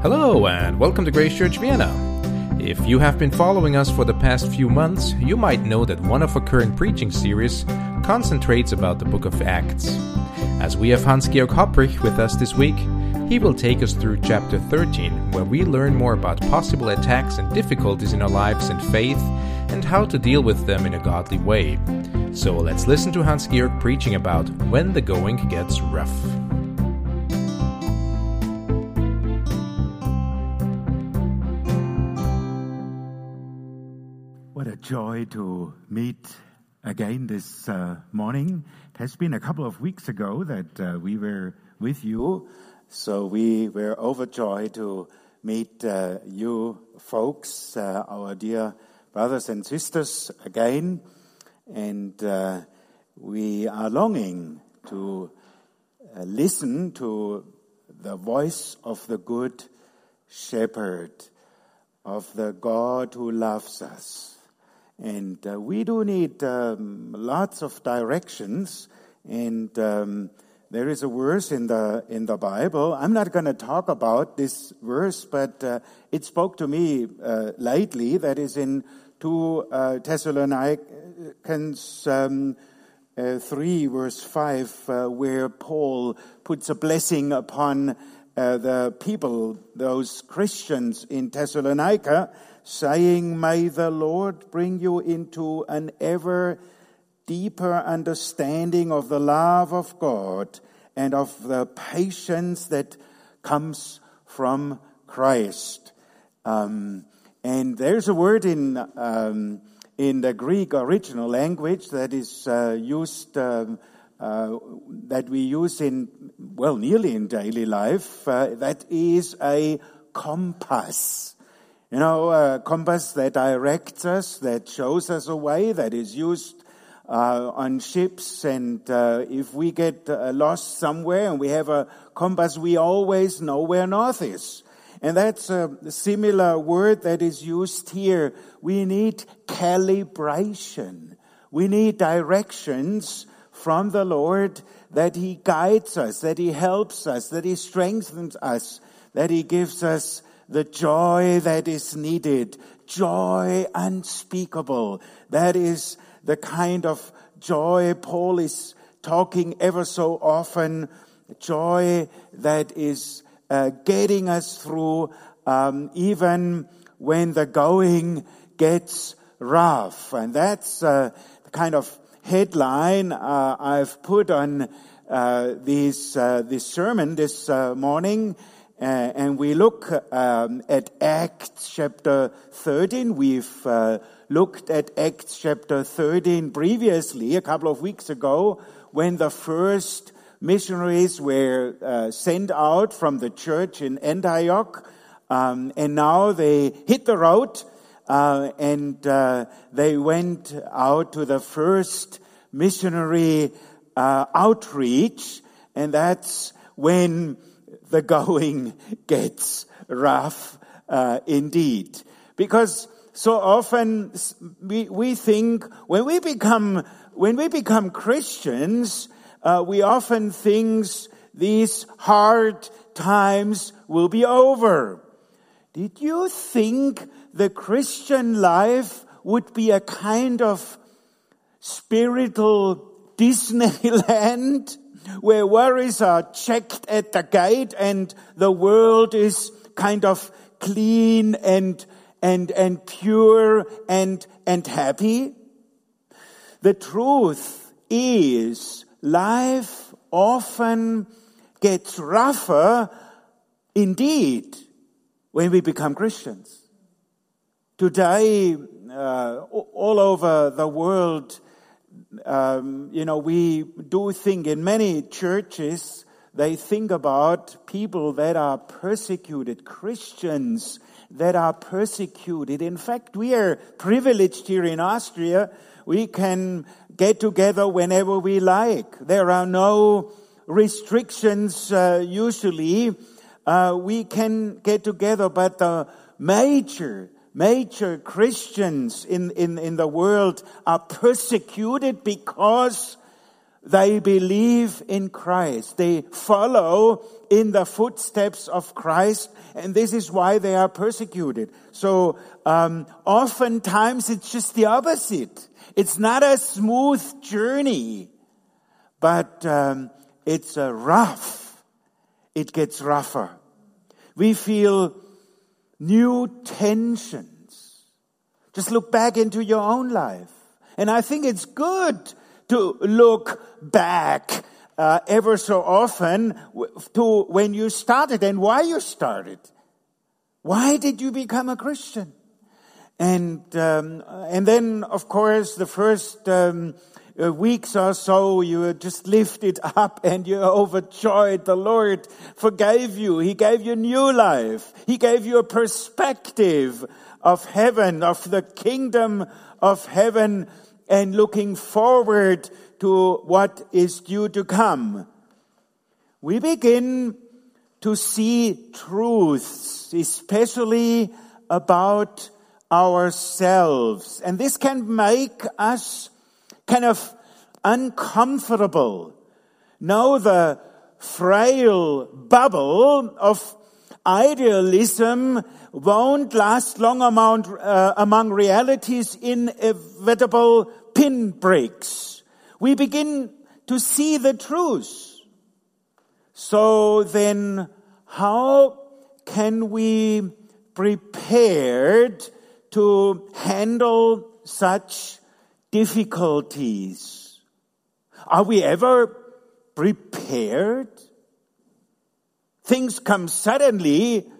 Hello, and welcome to Grace Church Vienna. If you have been following us for the past few months, you might know that one of our current preaching series concentrates about the book of Acts. As we have Hans Georg Hopprich with us this week, he will take us through chapter 13, where we learn more about possible attacks and difficulties in our lives and faith, and how to deal with them in a godly way. So let's listen to Hans Georg preaching about when the going gets rough. Joy to meet again this uh, morning. It has been a couple of weeks ago that uh, we were with you, so we were overjoyed to meet uh, you folks, uh, our dear brothers and sisters, again. And uh, we are longing to uh, listen to the voice of the Good Shepherd, of the God who loves us and uh, we do need um, lots of directions. And um, there is a verse in the in the Bible. I'm not going to talk about this verse, but uh, it spoke to me uh, lately. That is in two uh, Thessalonians. Um, uh, 3 verse 5 uh, where Paul puts a blessing upon the people, those Christians in Thessalonica, saying, May the Lord bring you into an ever deeper understanding of the love of God and of the patience that comes from Christ. Um, and there's a word in um, in the Greek original language that is uh, used um, uh, that we use in well nearly in daily life. Uh, that is a compass. You know, a compass that directs us, that shows us a way, that is used uh, on ships. And uh, if we get uh, lost somewhere and we have a compass, we always know where north is. And that's a similar word that is used here. We need calibration. We need directions from the Lord that He guides us, that He helps us, that He strengthens us, that He gives us the joy that is needed, joy unspeakable. That is the kind of joy Paul is talking ever so often, joy that is uh, getting us through um, even when the going gets rough. And that's uh, the kind of headline uh, I've put on uh, this, uh, this sermon this uh, morning. Uh, and we look um, at Acts chapter 13. We've uh, looked at Acts chapter 13 previously, a couple of weeks ago, when the first missionaries were uh, sent out from the church in Antioch. Um, and now they hit the road uh, and uh, they went out to the first missionary uh, outreach. And that's when the going gets rough uh, indeed. Because so often we, we think when we become, when we become Christians, uh, we often think these hard times will be over. Did you think the Christian life would be a kind of spiritual Disneyland? where worries are checked at the gate and the world is kind of clean and, and, and pure and, and happy. The truth is life often gets rougher indeed when we become Christians. Today, uh, all over the world, um, you know, we do think in many churches, they think about people that are persecuted, Christians that are persecuted. In fact, we are privileged here in Austria. We can get together whenever we like. There are no restrictions uh, usually. Uh, we can get together, but the major major Christians in, in, in the world are persecuted because they believe in Christ. They follow in the footsteps of Christ, and this is why they are persecuted. So um, oftentimes it's just the opposite. It's not a smooth journey, but um, it's a rough. It gets rougher. We feel new tensions. Just look back into your own life. And I think it's good to look back uh, ever so often to when you started and why you started. Why did you become a Christian? And um, and then, of course, the first um, weeks or so, you were just lifted up and you're overjoyed. The Lord forgave you. He gave you new life. He gave you a perspective of heaven, of the kingdom of heaven and looking forward to what is due to come. We begin to see truths, especially about ourselves. And this can make us kind of uncomfortable. Now the frail bubble of idealism won't last long among, uh, among reality's inevitable pinpricks. We begin to see the truth. So then, how can we prepared to handle such difficulties? Are we ever prepared? Things come suddenly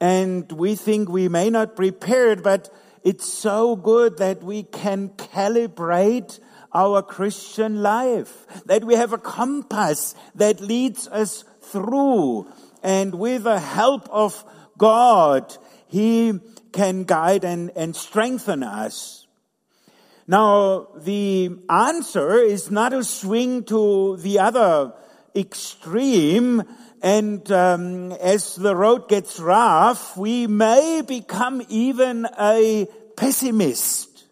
and we think we may not prepared, but it's so good that we can calibrate our Christian life, that we have a compass that leads us through. And with the help of God, He can guide and, and strengthen us. Now, the answer is not to swing to the other extreme and um, as the road gets rough, we may become even a pessimist.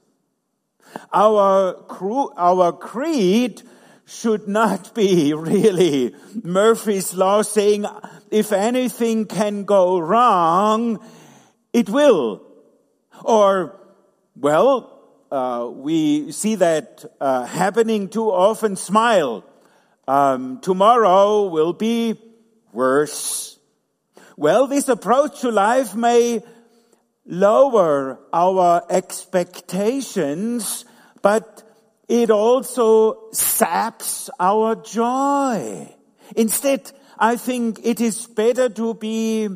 Our, cru- our creed should not be really Murphy's Law saying if anything can go wrong, it will. Or, well, uh, we see that uh, happening too often. Smile. Um, tomorrow will be worse. Well, this approach to life may lower our expectations, but it also saps our joy. Instead, I think it is better to be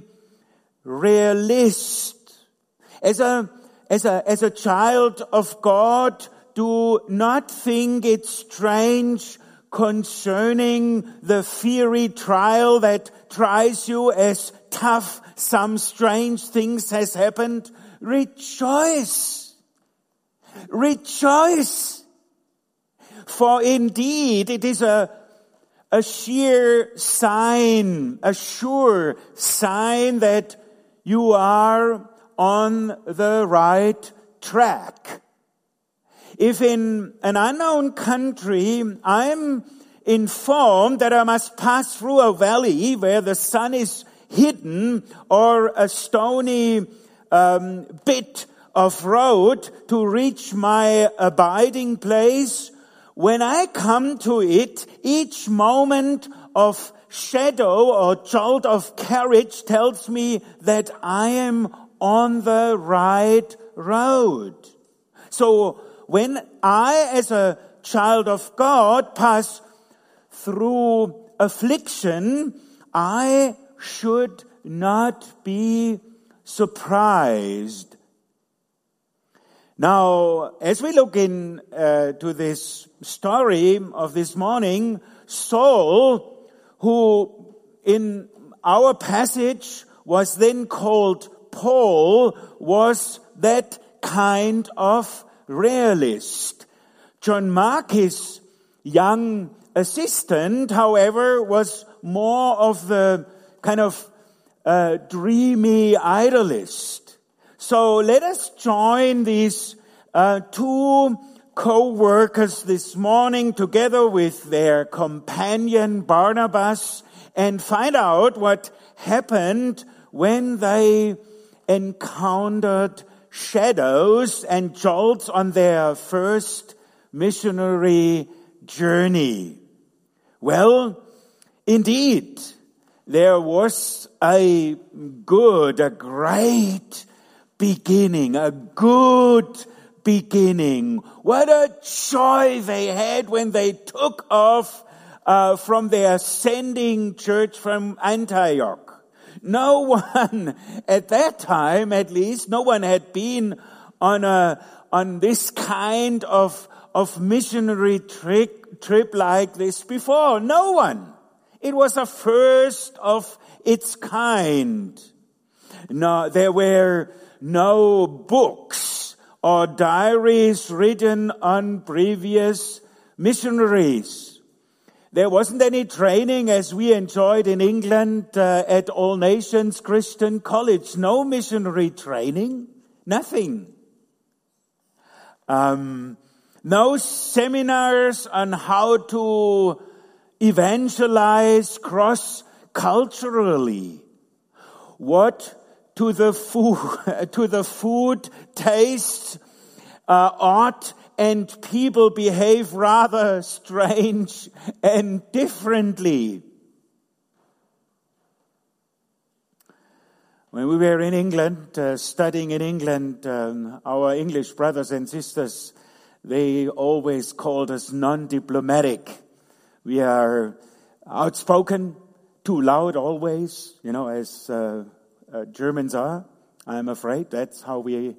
realist. As a, as a, as a child of God, do not think it's strange concerning the fiery trial that tries you as tough some strange things has happened, rejoice. Rejoice. For indeed it is a, a sheer sign, a sure sign that you are on the right track. If in an unknown country I'm informed that I must pass through a valley where the sun is hidden or a stony um, bit of road to reach my abiding place, when I come to it, each moment of shadow or jolt of carriage tells me that I am on the right road. So when I, as a child of God, pass through affliction, I should not be surprised. Now, as we look in uh, to this story of this morning, Saul, who in our passage was then called Paul, was that kind of realist. John Mark, his young assistant, however, was more of the kind of uh, dreamy idealist. So let us join these uh, two co-workers this morning together with their companion Barnabas and find out what happened when they encountered shadows and jolts on their first missionary journey. Well, indeed, there was a good, a great beginning, a good beginning. What a joy they had when they took off uh, from their sending church from Antioch. No one at that time, at least, no one had been on a on this kind of of missionary trip trip like this before. No one. It was a first of its kind. No, there were no books or diaries written on previous missionaries. There wasn't any training as we enjoyed in England uh, at All Nations Christian College. No missionary training. Nothing. Um, no seminars on how to evangelize cross culturally. What to the food, to the food taste uh, odd and people behave rather strange and differently. When we were in England, uh, studying in England, um, our English brothers and sisters, they always called us non-diplomatic. We are outspoken, too loud always, you know, as uh, uh, Germans are. I'm afraid that's how we.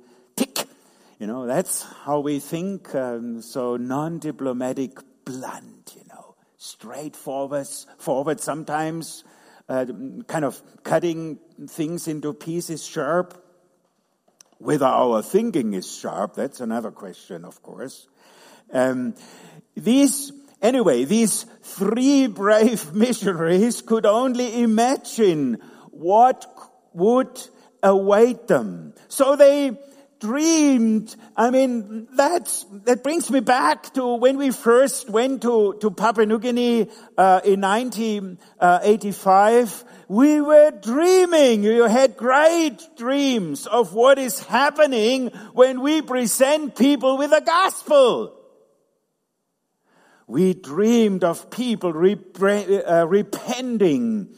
You know, that's how we think. Um, so non-diplomatic, blunt. You know, straightforward, forward. Sometimes, uh, kind of cutting things into pieces sharp. Whether our thinking is sharp, that's another question, of course. Um, these Anyway, these three brave missionaries could only imagine what would await them. So they dreamed. I mean, that's, that brings me back to when we first went to, to Papua New Guinea uh, in 1985. We were dreaming. You had great dreams of what is happening when we present people with the gospel. We dreamed of people rep- uh, repenting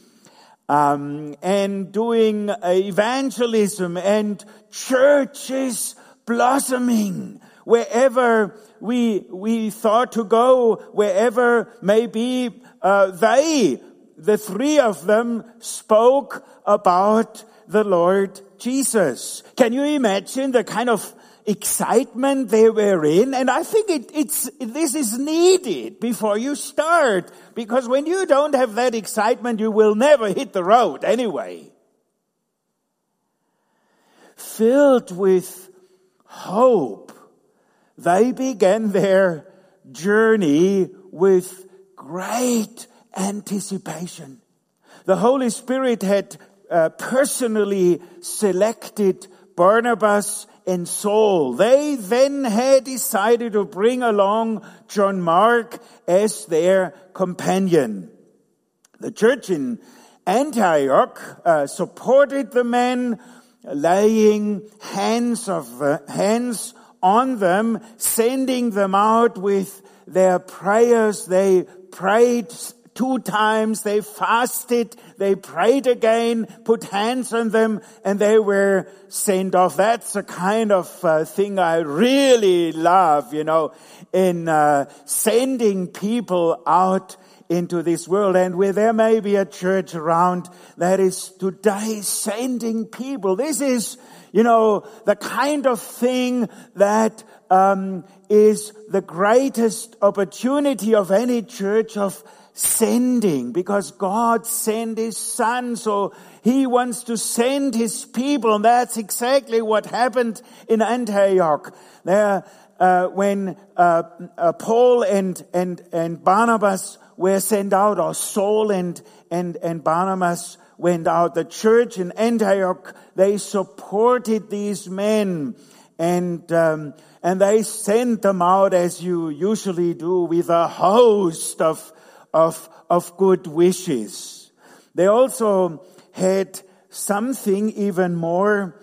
um, and doing evangelism and churches blossoming wherever we we thought to go, wherever maybe uh, they, the three of them, spoke about the Lord Jesus. Can you imagine the kind of excitement they were in. And I think it, it's, this is needed before you start. Because when you don't have that excitement, you will never hit the road anyway. Filled with hope, they began their journey with great anticipation. The Holy Spirit had uh, personally selected Barnabas and Saul. They then had decided to bring along John Mark as their companion. The church in Antioch uh, supported the men, laying hands of uh, hands on them, sending them out with their prayers. They prayed two times. They fasted. They prayed again, put hands on them, and they were sent off. That's a kind of uh, thing I really love, you know, in uh, sending people out into this world and where there may be a church around that is today sending people. This is, you know, the kind of thing that um, is the greatest opportunity of any church of sending because God sent His Son. So He wants to send His people. And that's exactly what happened in Antioch. There, uh, when uh, uh, Paul and, and, and Barnabas were sent out, or Saul and, and, and Barnabas went out, the church in Antioch, they supported these men and um, and they sent them out as you usually do with a host of of of good wishes. They also had something even more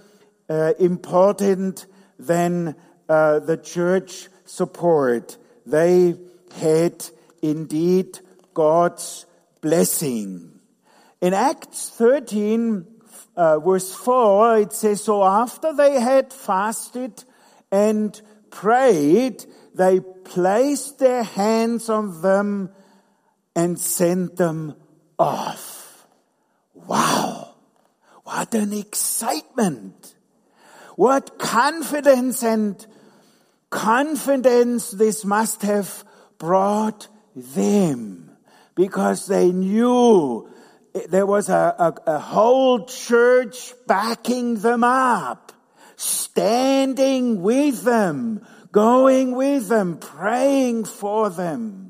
uh, important than uh, the church support. They had indeed God's blessing. In Acts 13, uh, verse 4, it says, So after they had fasted and prayed, they placed their hands on them and sent them off. Wow! What an excitement! What confidence and confidence this must have brought them because they knew there was a, a, a, whole church backing them up, standing with them, going with them, praying for them.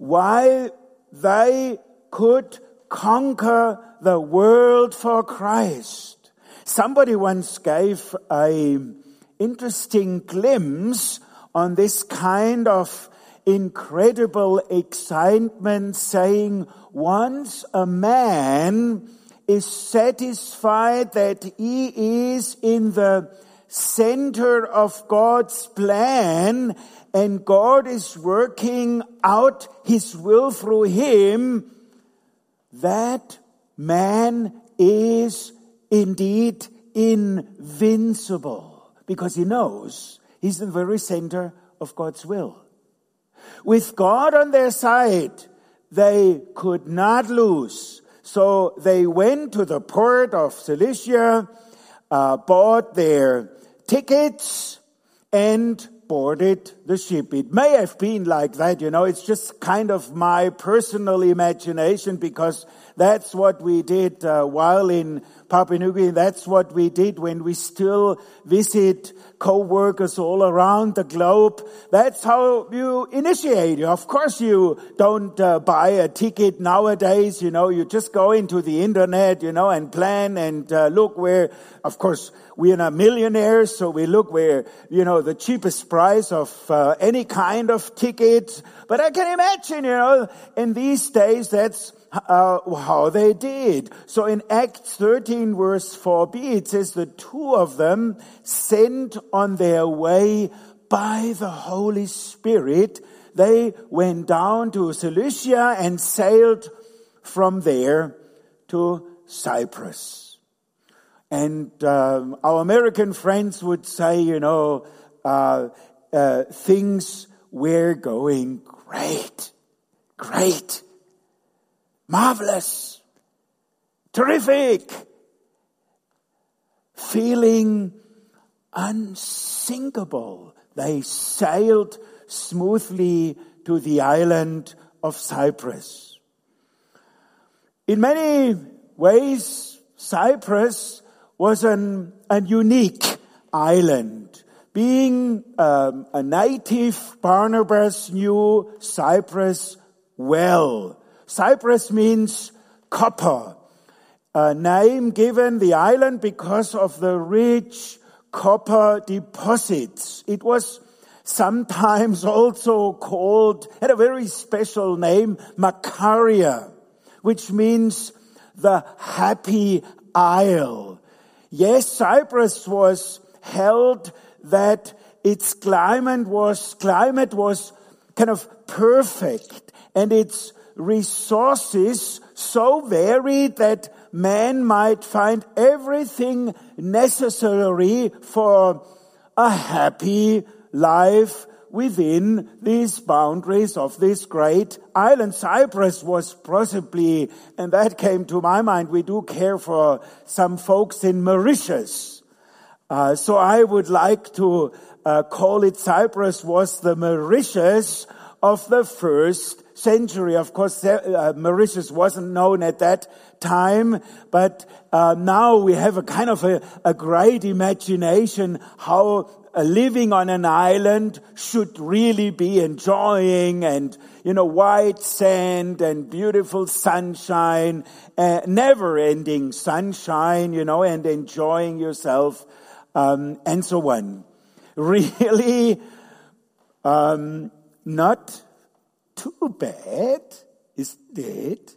While they could conquer the world for Christ. Somebody once gave a interesting glimpse on this kind of incredible excitement saying once a man is satisfied that he is in the center of God's plan and God is working out his will through him, that man is indeed invincible because he knows he's in the very center of God's will. With God on their side, they could not lose. So they went to the port of Seleucia, uh, bought their tickets, and boarded the ship. It may have been like that, you know, it's just kind of my personal imagination because that's what we did uh, while in Papua New Guinea. That's what we did when we still visit co-workers all around the globe. That's how you initiate. Of course, you don't uh, buy a ticket nowadays. You know, you just go into the internet, you know, and plan and uh, look where, of course, we are not millionaires, so we look where, you know, the cheapest price of uh, any kind of ticket. But I can imagine, you know, in these days, that's uh, how they did. So in Acts 13 verse 4b, it says the two of them sent on their way by the Holy Spirit. They went down to Seleucia and sailed from there to Cyprus. And um, our American friends would say, you know, uh, uh, things were going great, great. Marvelous. Terrific. Feeling unsinkable. They sailed smoothly to the island of Cyprus. In many ways, Cyprus was an, a unique island. Being um, a native, Barnabas knew Cyprus well. Cyprus means copper, a name given the island because of the rich copper deposits. It was sometimes also called, had a very special name, Macaria, which means the happy isle. Yes, Cyprus was held that its climate was, climate was kind of perfect and its resources so varied that man might find everything necessary for a happy life within these boundaries of this great island. Cyprus was possibly, and that came to my mind, we do care for some folks in Mauritius. Uh, so I would like to uh, call it Cyprus was the Mauritius of the first century. Of course, uh, Mauritius wasn't known at that time, but uh, now we have a kind of a, a great imagination how uh, living on an island should really be enjoying and, you know, white sand and beautiful sunshine, uh, never ending sunshine, you know, and enjoying yourself um, and so on. Really, um, not too bad, is it?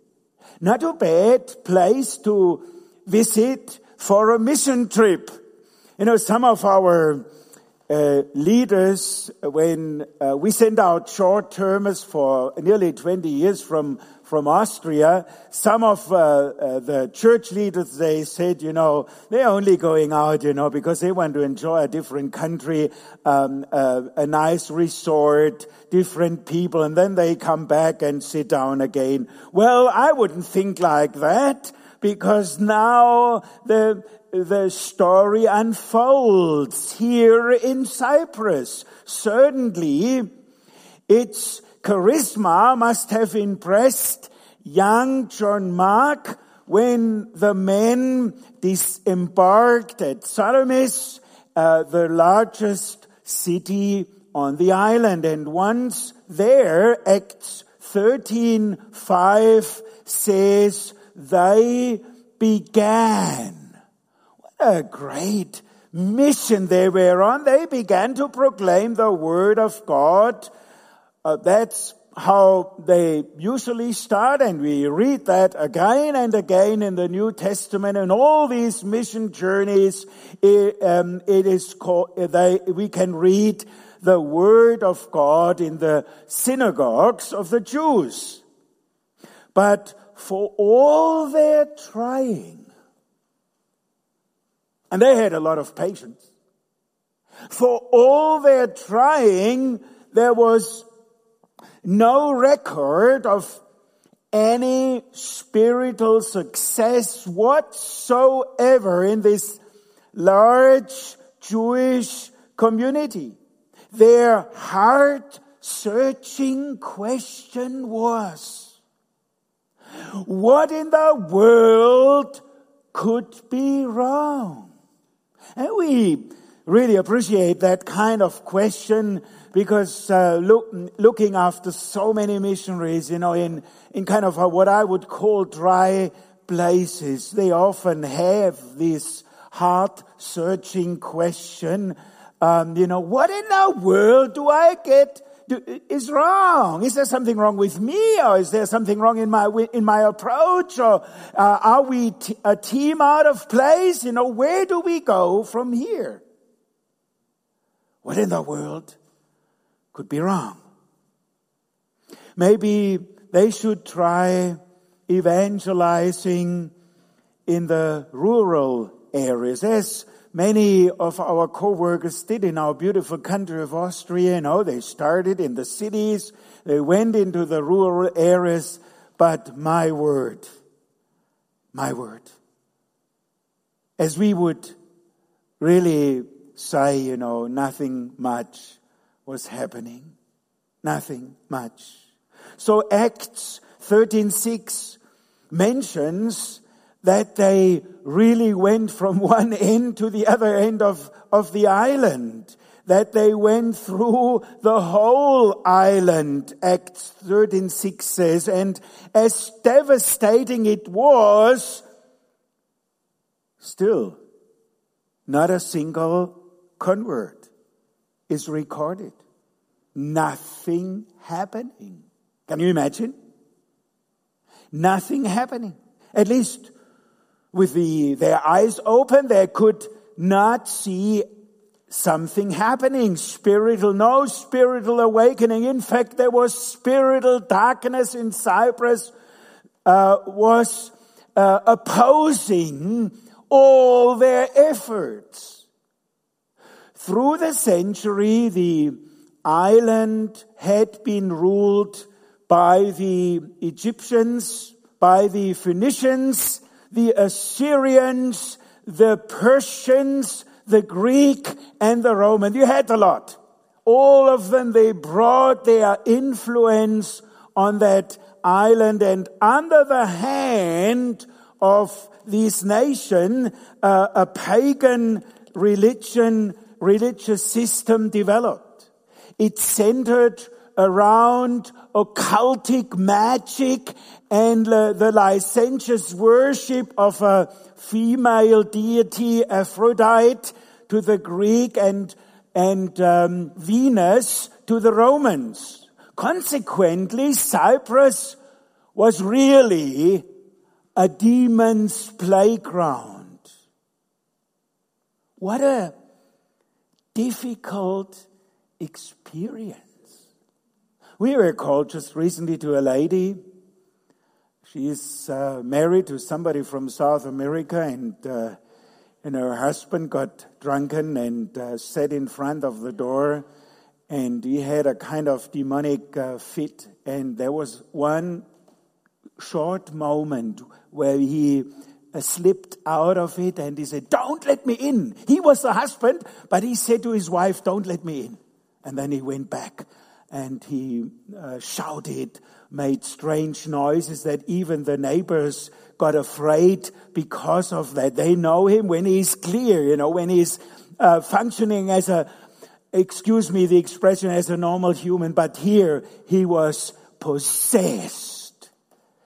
Not a bad place to visit for a mission trip. You know, some of our uh, leaders, when uh, we send out short termers for nearly 20 years from from Austria, some of uh, uh, the church leaders, they said, you know, they're only going out, you know, because they want to enjoy a different country, um, uh, a nice resort, different people, and then they come back and sit down again. Well, I wouldn't think like that because now the the story unfolds here in Cyprus. Certainly, it's charisma must have impressed young John Mark when the men disembarked at Salamis, uh, the largest city on the island. And once there, Acts 13, 5 says, they began. What a great mission they were on. They began to proclaim the word of God uh, that's how they usually start, and we read that again and again in the New Testament. And all these mission journeys, it, um, it is called. They, we can read the word of God in the synagogues of the Jews. But for all their trying, and they had a lot of patience. For all their trying, there was no record of any spiritual success whatsoever in this large Jewish community. Their heart searching question was, what in the world could be wrong? And we really appreciate that kind of question because uh, look, looking after so many missionaries, you know, in, in kind of what I would call dry places, they often have this heart searching question, um, you know, what in the world do I get is wrong? Is there something wrong with me, or is there something wrong in my in my approach, or uh, are we t- a team out of place? You know, where do we go from here? What in the world could be wrong. Maybe they should try evangelizing in the rural areas, as many of our co-workers did in our beautiful country of Austria. You know, they started in the cities, they went into the rural areas, but my word, my word, as we would really say, you know, nothing much was happening. Nothing much. So Acts 13:6 mentions that they really went from one end to the other end of, of the island. That they went through the whole island, Acts 13:6 says, and as devastating it was, still not a single convert is recorded. Nothing happening. Can you imagine? Nothing happening. At least with the, their eyes open, they could not see something happening. Spiritual, no spiritual awakening. In fact, there was spiritual darkness in Cyprus, uh, was uh, opposing all their efforts. Through the century, the island had been ruled by the Egyptians, by the Phoenicians, the Assyrians, the Persians, the Greek, and the Roman. You had a lot. All of them, they brought their influence on that island and under the hand of this nation, uh, a pagan religion religious system developed. It centered around occultic magic and uh, the licentious worship of a female deity, Aphrodite, to the Greek and, and um, Venus to the Romans. Consequently, Cyprus was really a demon's playground. What a difficult experience. We were called just recently to a lady. She is uh, married to somebody from South America, and uh, and her husband got drunken and uh, sat in front of the door, and he had a kind of demonic uh, fit. And there was one short moment where he slipped out of it, and he said, "Don't let me in." He was the husband, but he said to his wife, "Don't let me in." And then he went back and he uh, shouted, made strange noises that even the neighbors got afraid because of that. They know him when he's clear, you know, when he's uh, functioning as a, excuse me the expression, as a normal human, but here he was possessed,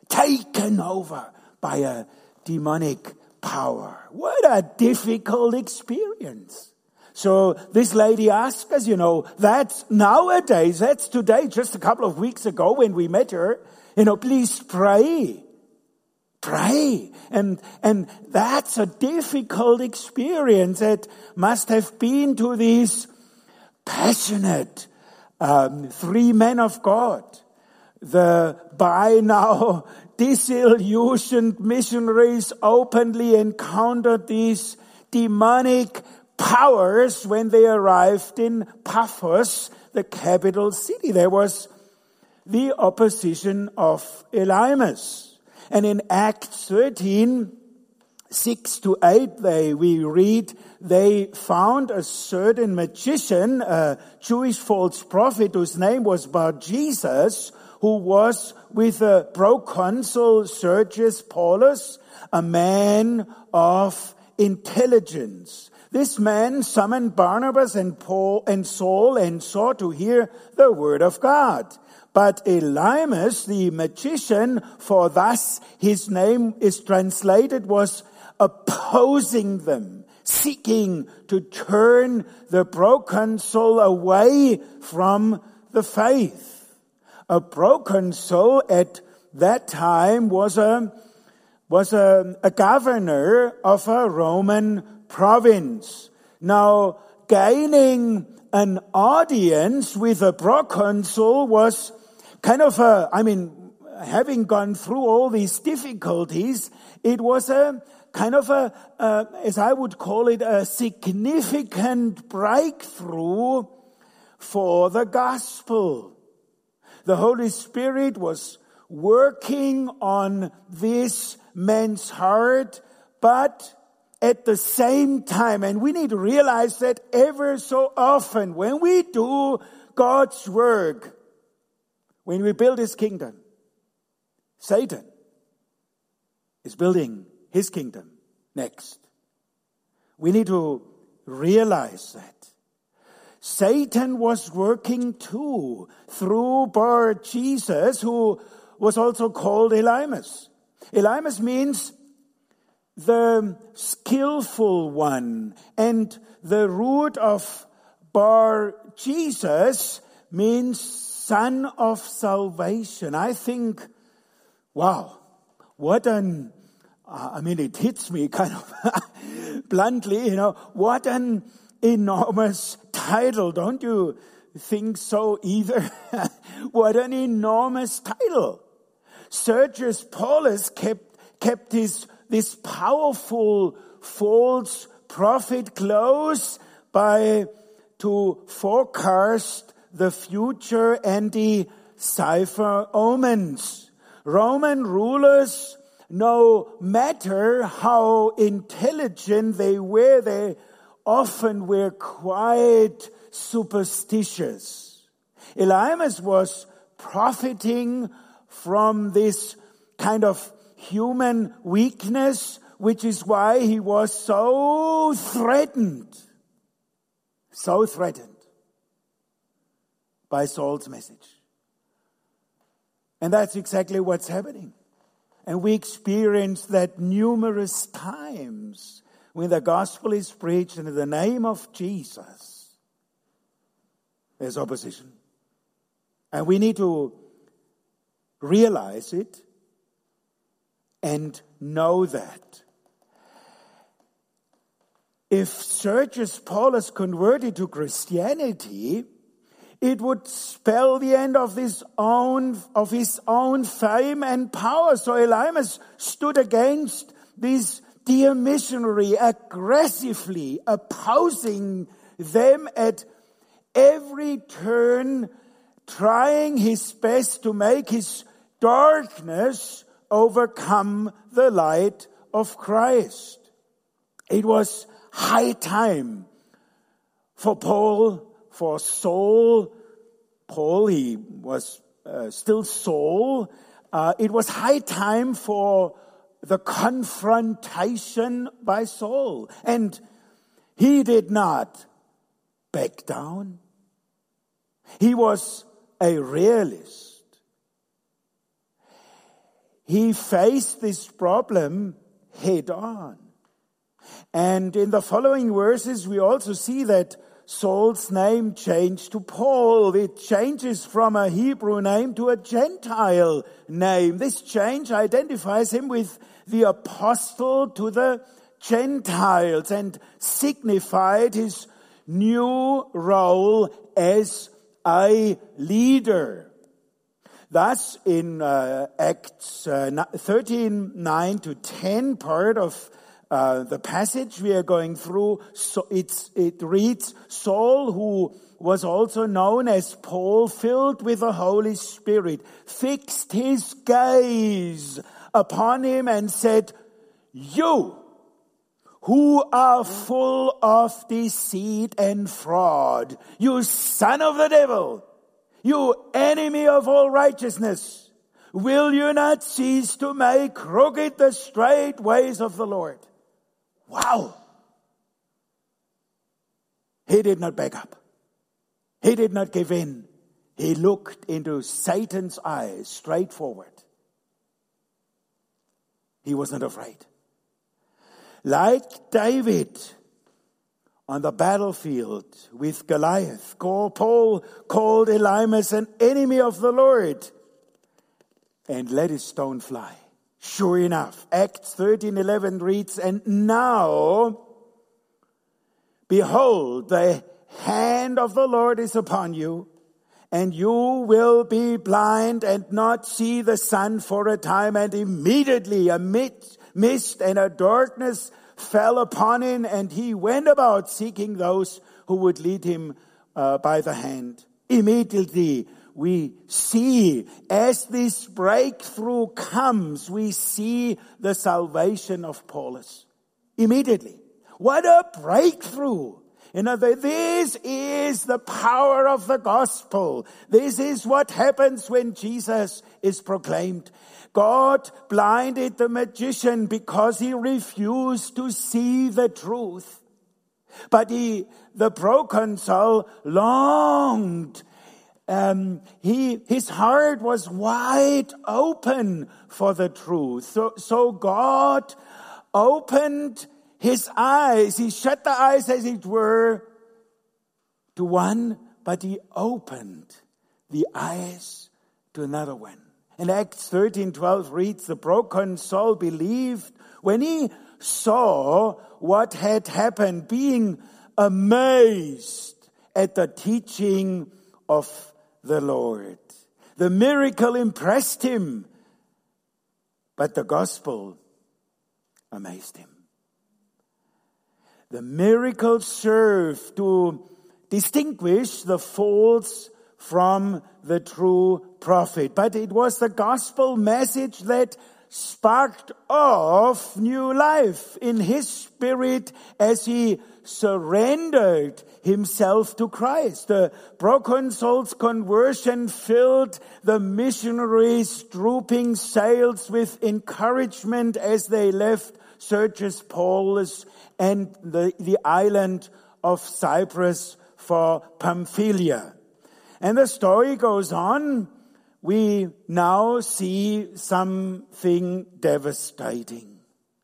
taken over by a demonic power. What a difficult experience. So this lady asked us, you know, that's nowadays, that's today, just a couple of weeks ago when we met her, you know, please pray. Pray. And, and that's a difficult experience. It must have been to these passionate um, three men of God. The by now disillusioned missionaries openly encountered these demonic powers when they arrived in Paphos, the capital city. There was the opposition of Elymas. And in Acts 13, 6 to 8, they, we read, they found a certain magician, a Jewish false prophet whose name was Bar Jesus, who was with the proconsul Sergius Paulus, a man of intelligence. This man summoned Barnabas and Paul and Saul and sought to hear the word of God. But Elymas, the magician, for thus his name is translated, was opposing them, seeking to turn the proconsul away from the faith. A proconsul at that time was a was a, a governor of a Roman province. Now, gaining an audience with a proconsul was kind of a, I mean, having gone through all these difficulties, it was a kind of a, as I would call it, a significant breakthrough for the gospel. The Holy Spirit was working on this man's heart, but at the same time, and we need to realize that ever so often when we do God's work, when we build His kingdom, Satan is building his kingdom next. We need to realize that. Satan was working too through Bar Jesus, who was also called Elymas. Elymas means the skillful one. And the root of Bar Jesus means son of salvation. I think, wow, what an, uh, I mean, it hits me kind of bluntly, you know, what an enormous title. Don't you think so either? what an enormous title. Sergius Paulus kept, kept his this powerful false prophet close by to forecast the future and the cipher omens. Roman rulers, no matter how intelligent they were, they often we're quite superstitious. Elymas was profiting from this kind of human weakness, which is why he was so threatened, so threatened by Saul's message. And that's exactly what's happening. And we experience that numerous times when the gospel is preached in the name of Jesus, there's opposition. And we need to realize it and know that. If Sergius Paulus converted to Christianity, it would spell the end of his own, of his own fame and power. So Elymas stood against this dear missionary aggressively opposing them at every turn, trying his best to make his darkness overcome the light of Christ. It was high time for Paul for Saul, Paul, he was uh, still Saul. Uh, it was high time for the confrontation by Saul. And he did not back down. He was a realist. He faced this problem head on. And in the following verses, we also see that Saul's name changed to Paul. It changes from a Hebrew name to a Gentile name. This change identifies him with the apostle to the Gentiles and signified his new role as a leader. Thus, in uh, Acts uh, 13, 9 to 10, part of uh, the passage we are going through, so it reads, Saul, who was also known as Paul, filled with the Holy Spirit, fixed his gaze upon him and said, You who are full of deceit and fraud, you son of the devil, you enemy of all righteousness, will you not cease to make crooked the straight ways of the Lord? Wow. He did not back up. He did not give in. He looked into Satan's eyes straight forward. He was not afraid. Like David on the battlefield with Goliath, Paul called Elymas an enemy of the Lord and let his stone fly. Sure enough, Acts 13:11 reads, "And now behold, the hand of the Lord is upon you, and you will be blind and not see the sun for a time." And immediately a mist and a darkness fell upon him, and he went about seeking those who would lead him uh, by the hand. Immediately we see as this breakthrough comes, we see the salvation of Paulus immediately. What a breakthrough! You know, this is the power of the gospel. This is what happens when Jesus is proclaimed. God blinded the magician because he refused to see the truth. But he, the proconsul longed um, he, his heart was wide open for the truth. So, so God opened his eyes. He shut the eyes, as it were, to one, but he opened the eyes to another one. In Acts 13, 12 reads, the proconsul believed when he saw what had happened, being amazed at the teaching of the Lord. The miracle impressed him, but the gospel amazed him. The miracle served to distinguish the false from the true prophet. But it was the gospel message that sparked off new life in his spirit as he surrendered himself to Christ. The proconsul's conversion filled the missionaries' drooping sails with encouragement as they left Sergius Paulus and the, the island of Cyprus for Pamphylia. And the story goes on. We now see something devastating.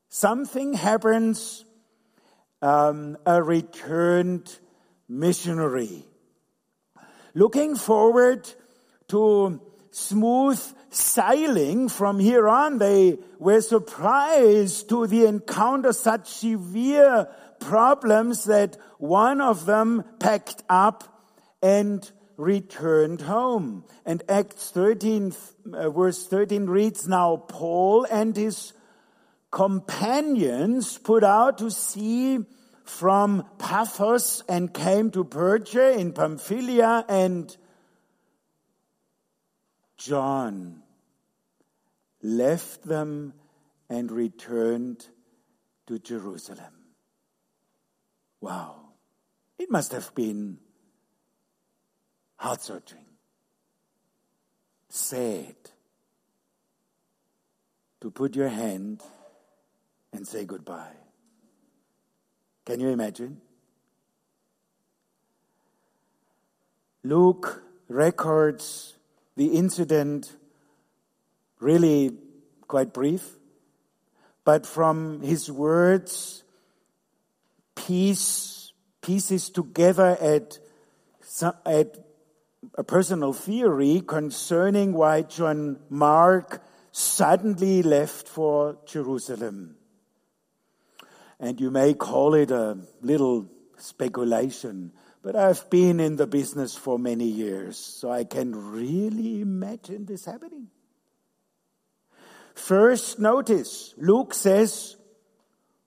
Something happens um, a returned missionary. Looking forward to smooth sailing from here on, they were surprised to the encounter such severe problems that one of them packed up and returned home. And Acts 13, uh, verse 13 reads, Now Paul and his companions put out to sea from Paphos and came to Perga in Pamphylia and John left them and returned to Jerusalem. Wow. It must have been heart searching, sad to put your hand and say goodbye. Can you imagine? Luke records the incident really quite brief, but from his words, piece, pieces together at, at a personal theory concerning why John Mark suddenly left for Jerusalem. And you may call it a little speculation, but I've been in the business for many years, so I can really imagine this happening. First, notice Luke says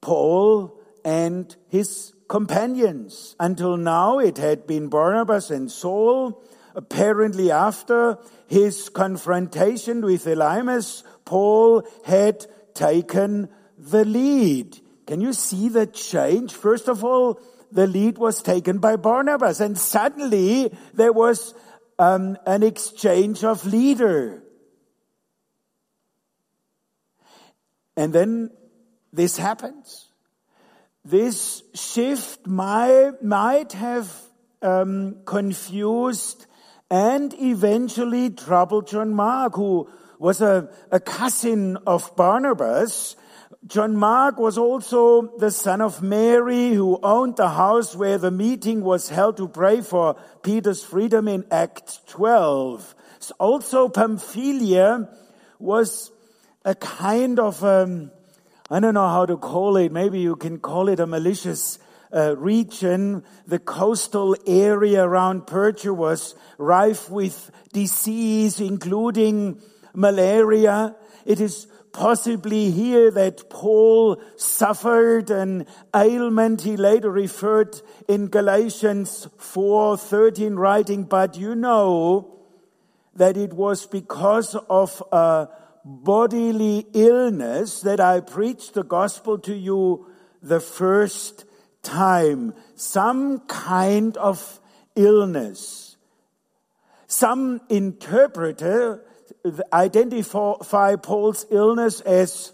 Paul and his companions. Until now, it had been Barnabas and Saul. Apparently, after his confrontation with Elymas, Paul had taken the lead. Can you see the change? First of all, the lead was taken by Barnabas. And suddenly there was um, an exchange of leader. And then this happens. This shift might, might have um, confused and eventually troubled John Mark, who was a, a cousin of Barnabas John Mark was also the son of Mary who owned the house where the meeting was held to pray for Peter's freedom in Act 12. Also Pamphylia was a kind of, um, I don't know how to call it, maybe you can call it a malicious uh, region. The coastal area around Perga was rife with disease, including malaria. It is possibly here that Paul suffered an ailment. He later referred in Galatians 4:13 writing but you know that it was because of a bodily illness that I preached the gospel to you the first time. Some kind of illness. Some interpreter identify Paul's illness as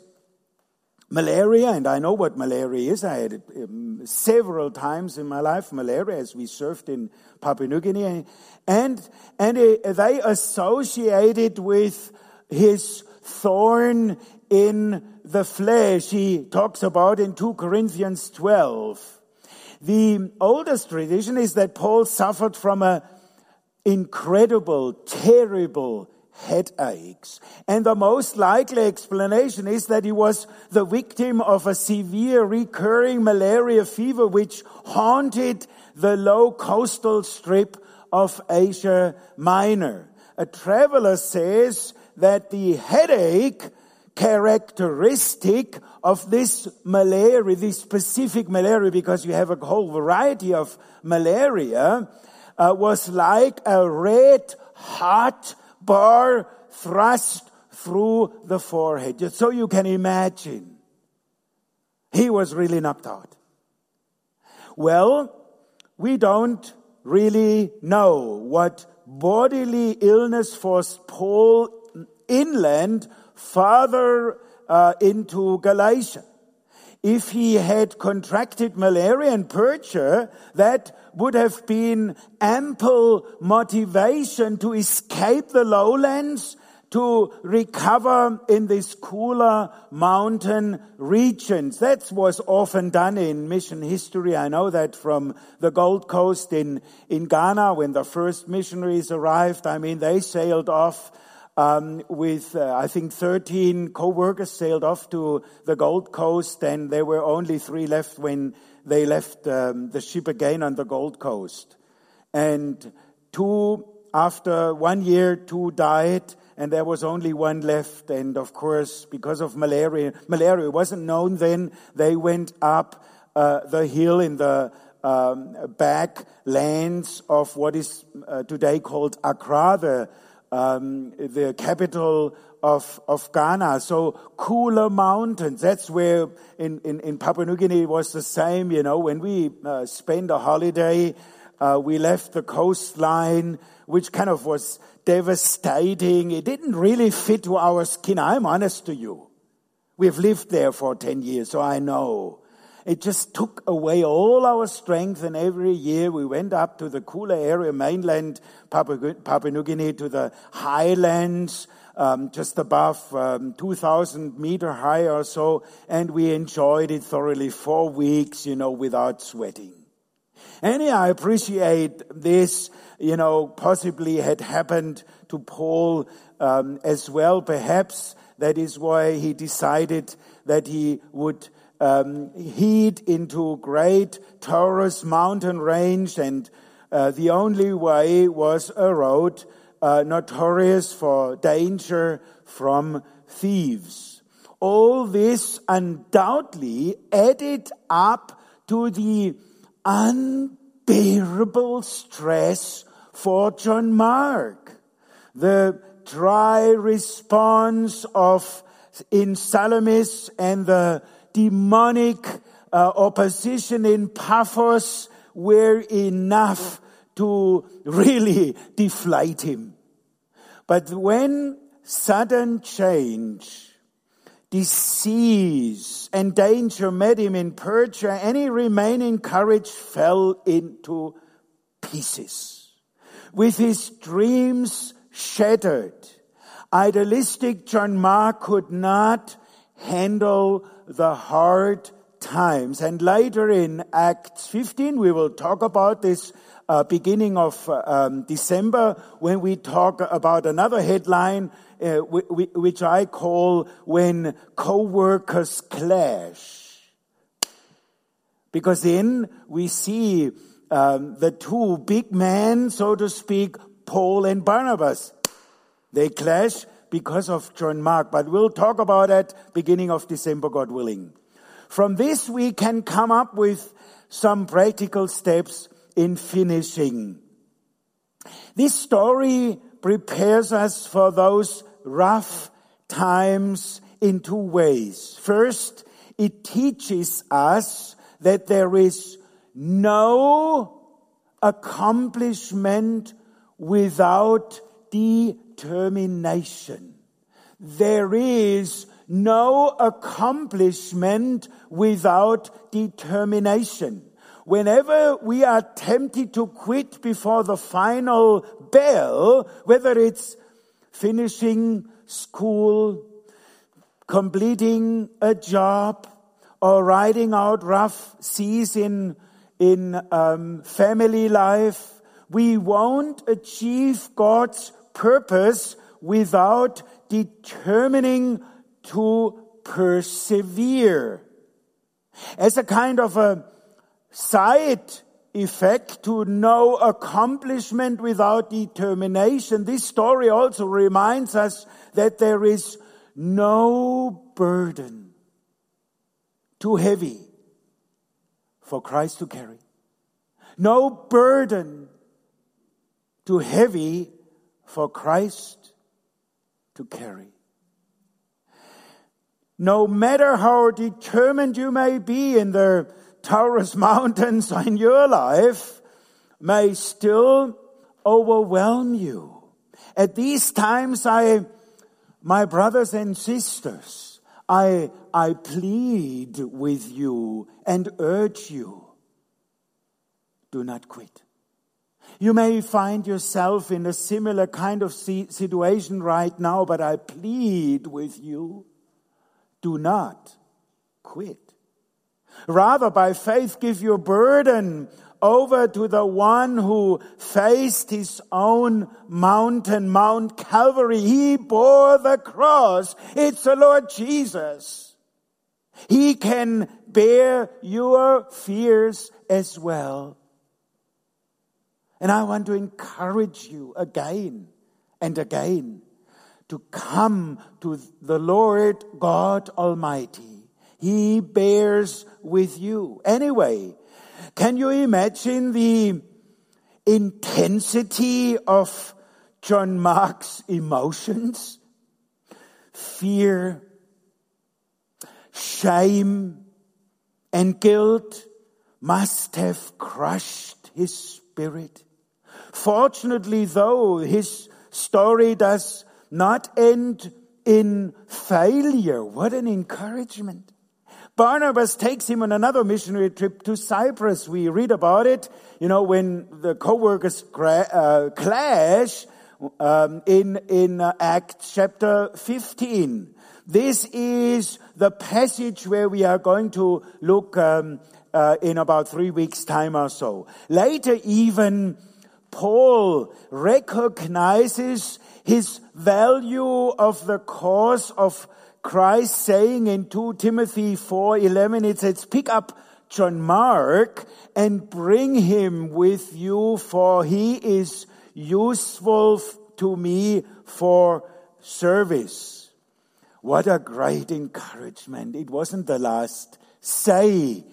malaria, and I know what malaria is. I had it um, several times in my life, malaria, as we served in Papua New Guinea. And, and uh, they associated with his thorn in the flesh. He talks about in 2 Corinthians 12. The oldest tradition is that Paul suffered from a incredible, terrible headaches. And the most likely explanation is that he was the victim of a severe recurring malaria fever which haunted the low coastal strip of Asia Minor. A traveler says that the headache characteristic of this malaria, this specific malaria, because you have a whole variety of malaria, uh, was like a red hot bar thrust through the forehead. Just so you can imagine. He was really knocked out. Well, we don't really know what bodily illness forced Paul inland farther uh, into Galatia. If he had contracted malaria and Perga, that would have been ample motivation to escape the lowlands, to recover in these cooler mountain regions. That was often done in mission history. I know that from the Gold Coast in, in Ghana when the first missionaries arrived. I mean, they sailed off um, with, uh, I think, 13 co-workers sailed off to the Gold Coast and there were only three left when they left um, the ship again on the Gold Coast. And two, after one year, two died and there was only one left. And of course, because of malaria, malaria wasn't known then, they went up uh, the hill in the um, back lands of what is uh, today called Accra, the, um, the capital of, of Ghana. So cooler mountains. That's where in, in, in Papua New Guinea it was the same, you know, when we uh, spent a holiday, uh, we left the coastline, which kind of was devastating. It didn't really fit to our skin. I'm honest to you. We've lived there for 10 years, so I know. It just took away all our strength, and every year we went up to the cooler area, mainland Papua, New Guinea, to the highlands, um, just above um, 2,000 meter high or so, and we enjoyed it thoroughly four weeks, you know, without sweating. And I appreciate this, you know, possibly had happened to Paul um, as well. Perhaps that is why he decided that he would um, heed into great Taurus mountain range, and uh, the only way was a road uh, notorious for danger from thieves. All this undoubtedly added up to the unbearable stress for John Mark. The dry response of in Salamis and the demonic uh, opposition in Paphos were enough to really deflate him. But when sudden change disease and danger met him in Perga, any remaining courage fell into pieces. With his dreams shattered, idealistic John Mark could not handle the hard times. And later in Acts 15, we will talk about this uh, beginning of uh, um, December when we talk about another headline uh, which I call when co-workers clash. Because then we see um, the two big men, so to speak, Paul and Barnabas. They clash because of John Mark, but we'll talk about that beginning of December, God willing. From this, we can come up with some practical steps in finishing. This story prepares us for those rough times in two ways. First, it teaches us that there is no accomplishment without determination. There is no accomplishment without determination. Whenever we are tempted to quit before the final bell, whether it's finishing school, completing a job, or riding out rough seas in, in um, family life. We won't achieve God's purpose without determining to persevere. As a kind of a side effect to no accomplishment without determination. This story also reminds us that there is no burden too heavy for Christ to carry. No burden too heavy for Christ to carry. No matter how determined you may be in the Taurus mountains in your life may still overwhelm you. At these times, I, my brothers and sisters, I, I plead with you and urge you, do not quit. You may find yourself in a similar kind of situation right now, but I plead with you, do not quit. Rather, by faith, give your burden over to the one who faced his own mountain, Mount Calvary. He bore the cross. It's the Lord Jesus. He can bear your fears as well. And I want to encourage you again and again to come to the Lord God Almighty. He bears with you. Anyway, can you imagine the intensity of John Mark's emotions? Fear, shame, and guilt must have crushed his spirit. Fortunately, though, his story does not end in failure. What an encouragement. Barnabas takes him on another missionary trip to Cyprus. We read about it, you know, when the co-workers uh, clash um, in, in uh, Acts chapter 15. This is the passage where we are going to look um, uh, in about three weeks' time or so. Later, even Paul recognizes his value of the cause of Christ saying in 2 Timothy 4:11 it says pick up John Mark and bring him with you for he is useful to me for service. What a great encouragement. It wasn't the last say.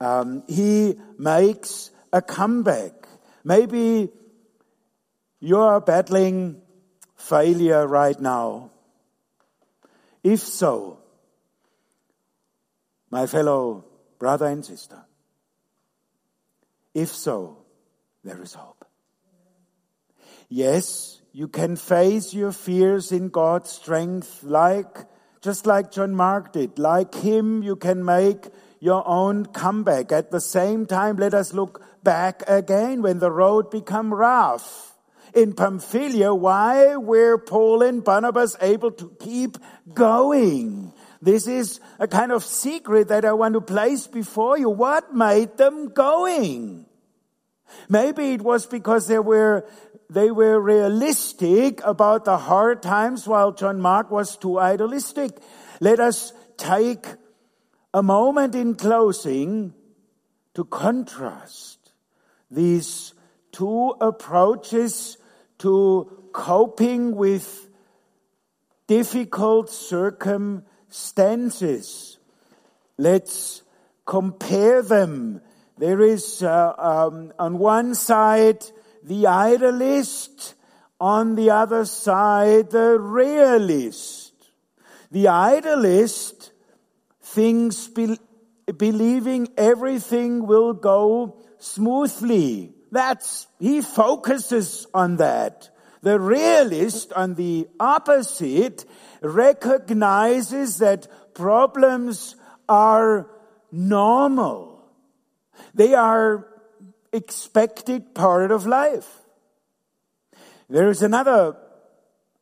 Um, he makes a comeback. Maybe you're battling failure right now. If so, my fellow brother and sister, if so, there is hope. Yes, you can face your fears in God's strength like, just like John Mark did. Like him, you can make your own comeback. At the same time, let us look back again when the road become rough. In Pamphylia, why were Paul and Barnabas able to keep going? This is a kind of secret that I want to place before you. What made them going? Maybe it was because they were, they were realistic about the hard times while John Mark was too idealistic. Let us take a moment in closing to contrast these two approaches to coping with difficult circumstances. Let's compare them. There is uh, um, on one side the idealist, on the other side the realist. The idealist things, be, believing everything will go smoothly. That's, he focuses on that. The realist, on the opposite, recognizes that problems are normal. They are expected part of life. There is another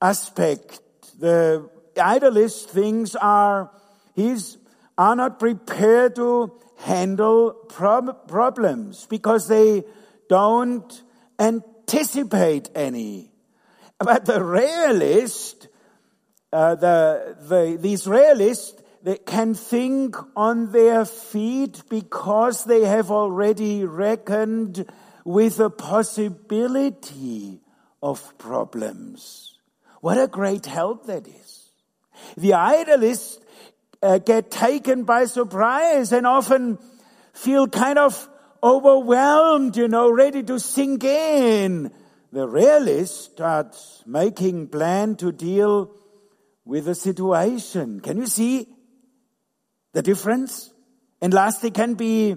aspect. The idealist things are, he's are not prepared to handle prob- problems because they don't anticipate any. But the realist, uh, the, the, these realists, they can think on their feet because they have already reckoned with the possibility of problems. What a great help that is. The idealist uh, get taken by surprise and often feel kind of overwhelmed, you know, ready to sink in. The realist starts making plan to deal with the situation. Can you see the difference? And lastly, can be,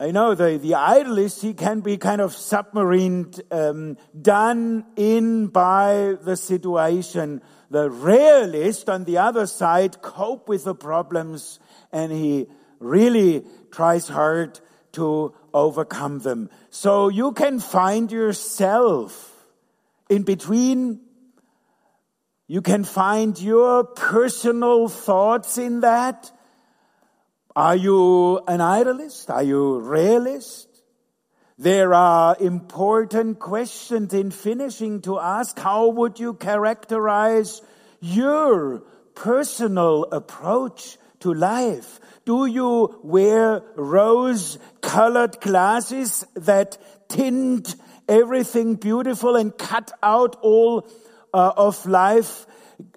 you know, the, the idealist, he can be kind of submarined, um, done in by the situation the realist on the other side cope with the problems and he really tries hard to overcome them. So you can find yourself in between. You can find your personal thoughts in that. Are you an idealist? Are you realist? There are important questions in finishing to ask. How would you characterize your personal approach to life? Do you wear rose colored glasses that tint everything beautiful and cut out all uh, of life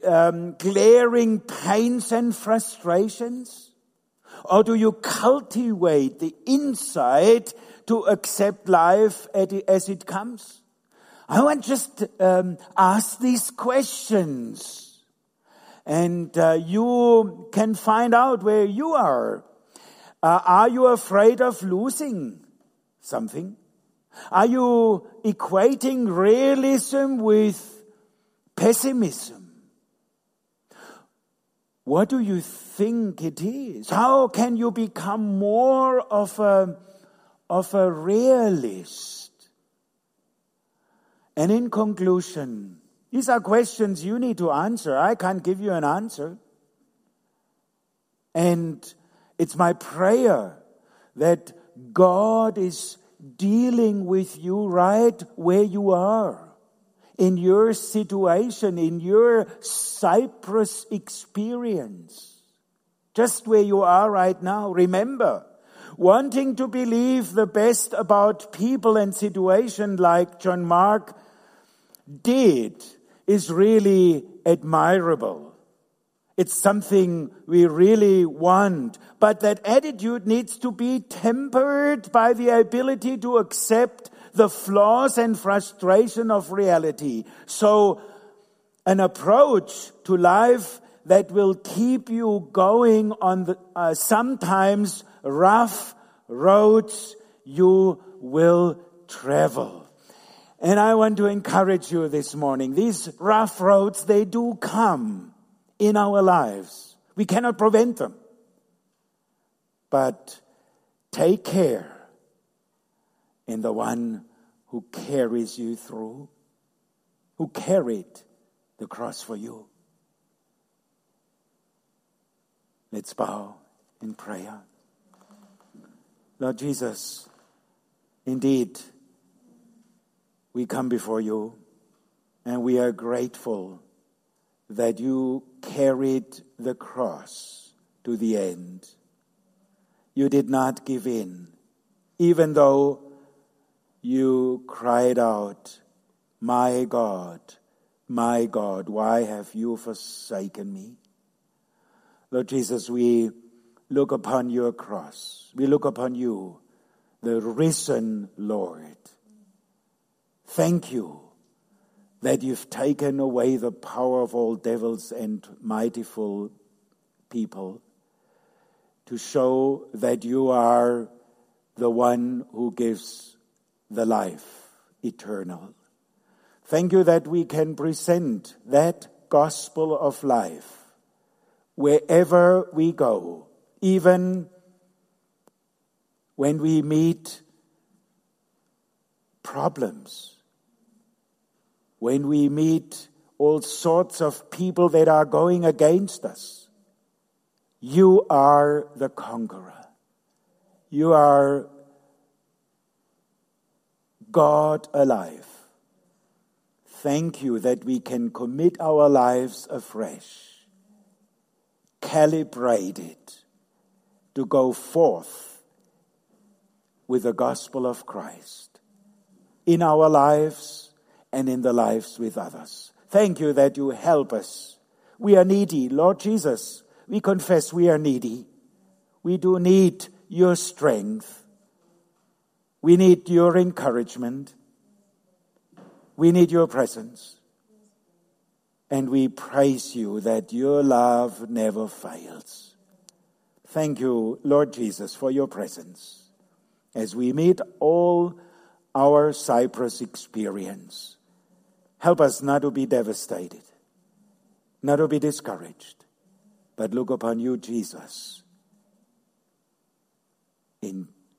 um, glaring pains and frustrations? Or do you cultivate the inside to accept life as it comes? I want just um, ask these questions, and uh, you can find out where you are. Uh, are you afraid of losing something? Are you equating realism with pessimism? What do you think it is? How can you become more of a of a realist. And in conclusion, these are questions you need to answer. I can't give you an answer. And it's my prayer that God is dealing with you right where you are, in your situation, in your Cyprus experience, just where you are right now. Remember, wanting to believe the best about people and situation like John Mark did is really admirable. It's something we really want. But that attitude needs to be tempered by the ability to accept the flaws and frustration of reality. So an approach to life that will keep you going on the, uh, sometimes rough roads you will travel. And I want to encourage you this morning. These rough roads, they do come in our lives. We cannot prevent them. But take care in the one who carries you through, who carried the cross for you. Let's bow in prayer. Lord Jesus, indeed, we come before you and we are grateful that you carried the cross to the end. You did not give in, even though you cried out, My God, my God, why have you forsaken me? Lord Jesus, we look upon your cross. We look upon you, the risen Lord. Thank you that you've taken away the power of all devils and mightyful people to show that you are the one who gives the life eternal. Thank you that we can present that gospel of life wherever we go even when we meet problems, when we meet all sorts of people that are going against us, you are the conqueror. You are God alive. Thank you that we can commit our lives afresh, calibrated to go forth with the gospel of Christ in our lives and in the lives with others. Thank you that you help us. We are needy. Lord Jesus, we confess we are needy. We do need your strength. We need your encouragement. We need your presence. And we praise you that your love never fails. Thank you, Lord Jesus, for your presence as we meet all our Cyprus experience. Help us not to be devastated, not to be discouraged, but look upon you, Jesus, in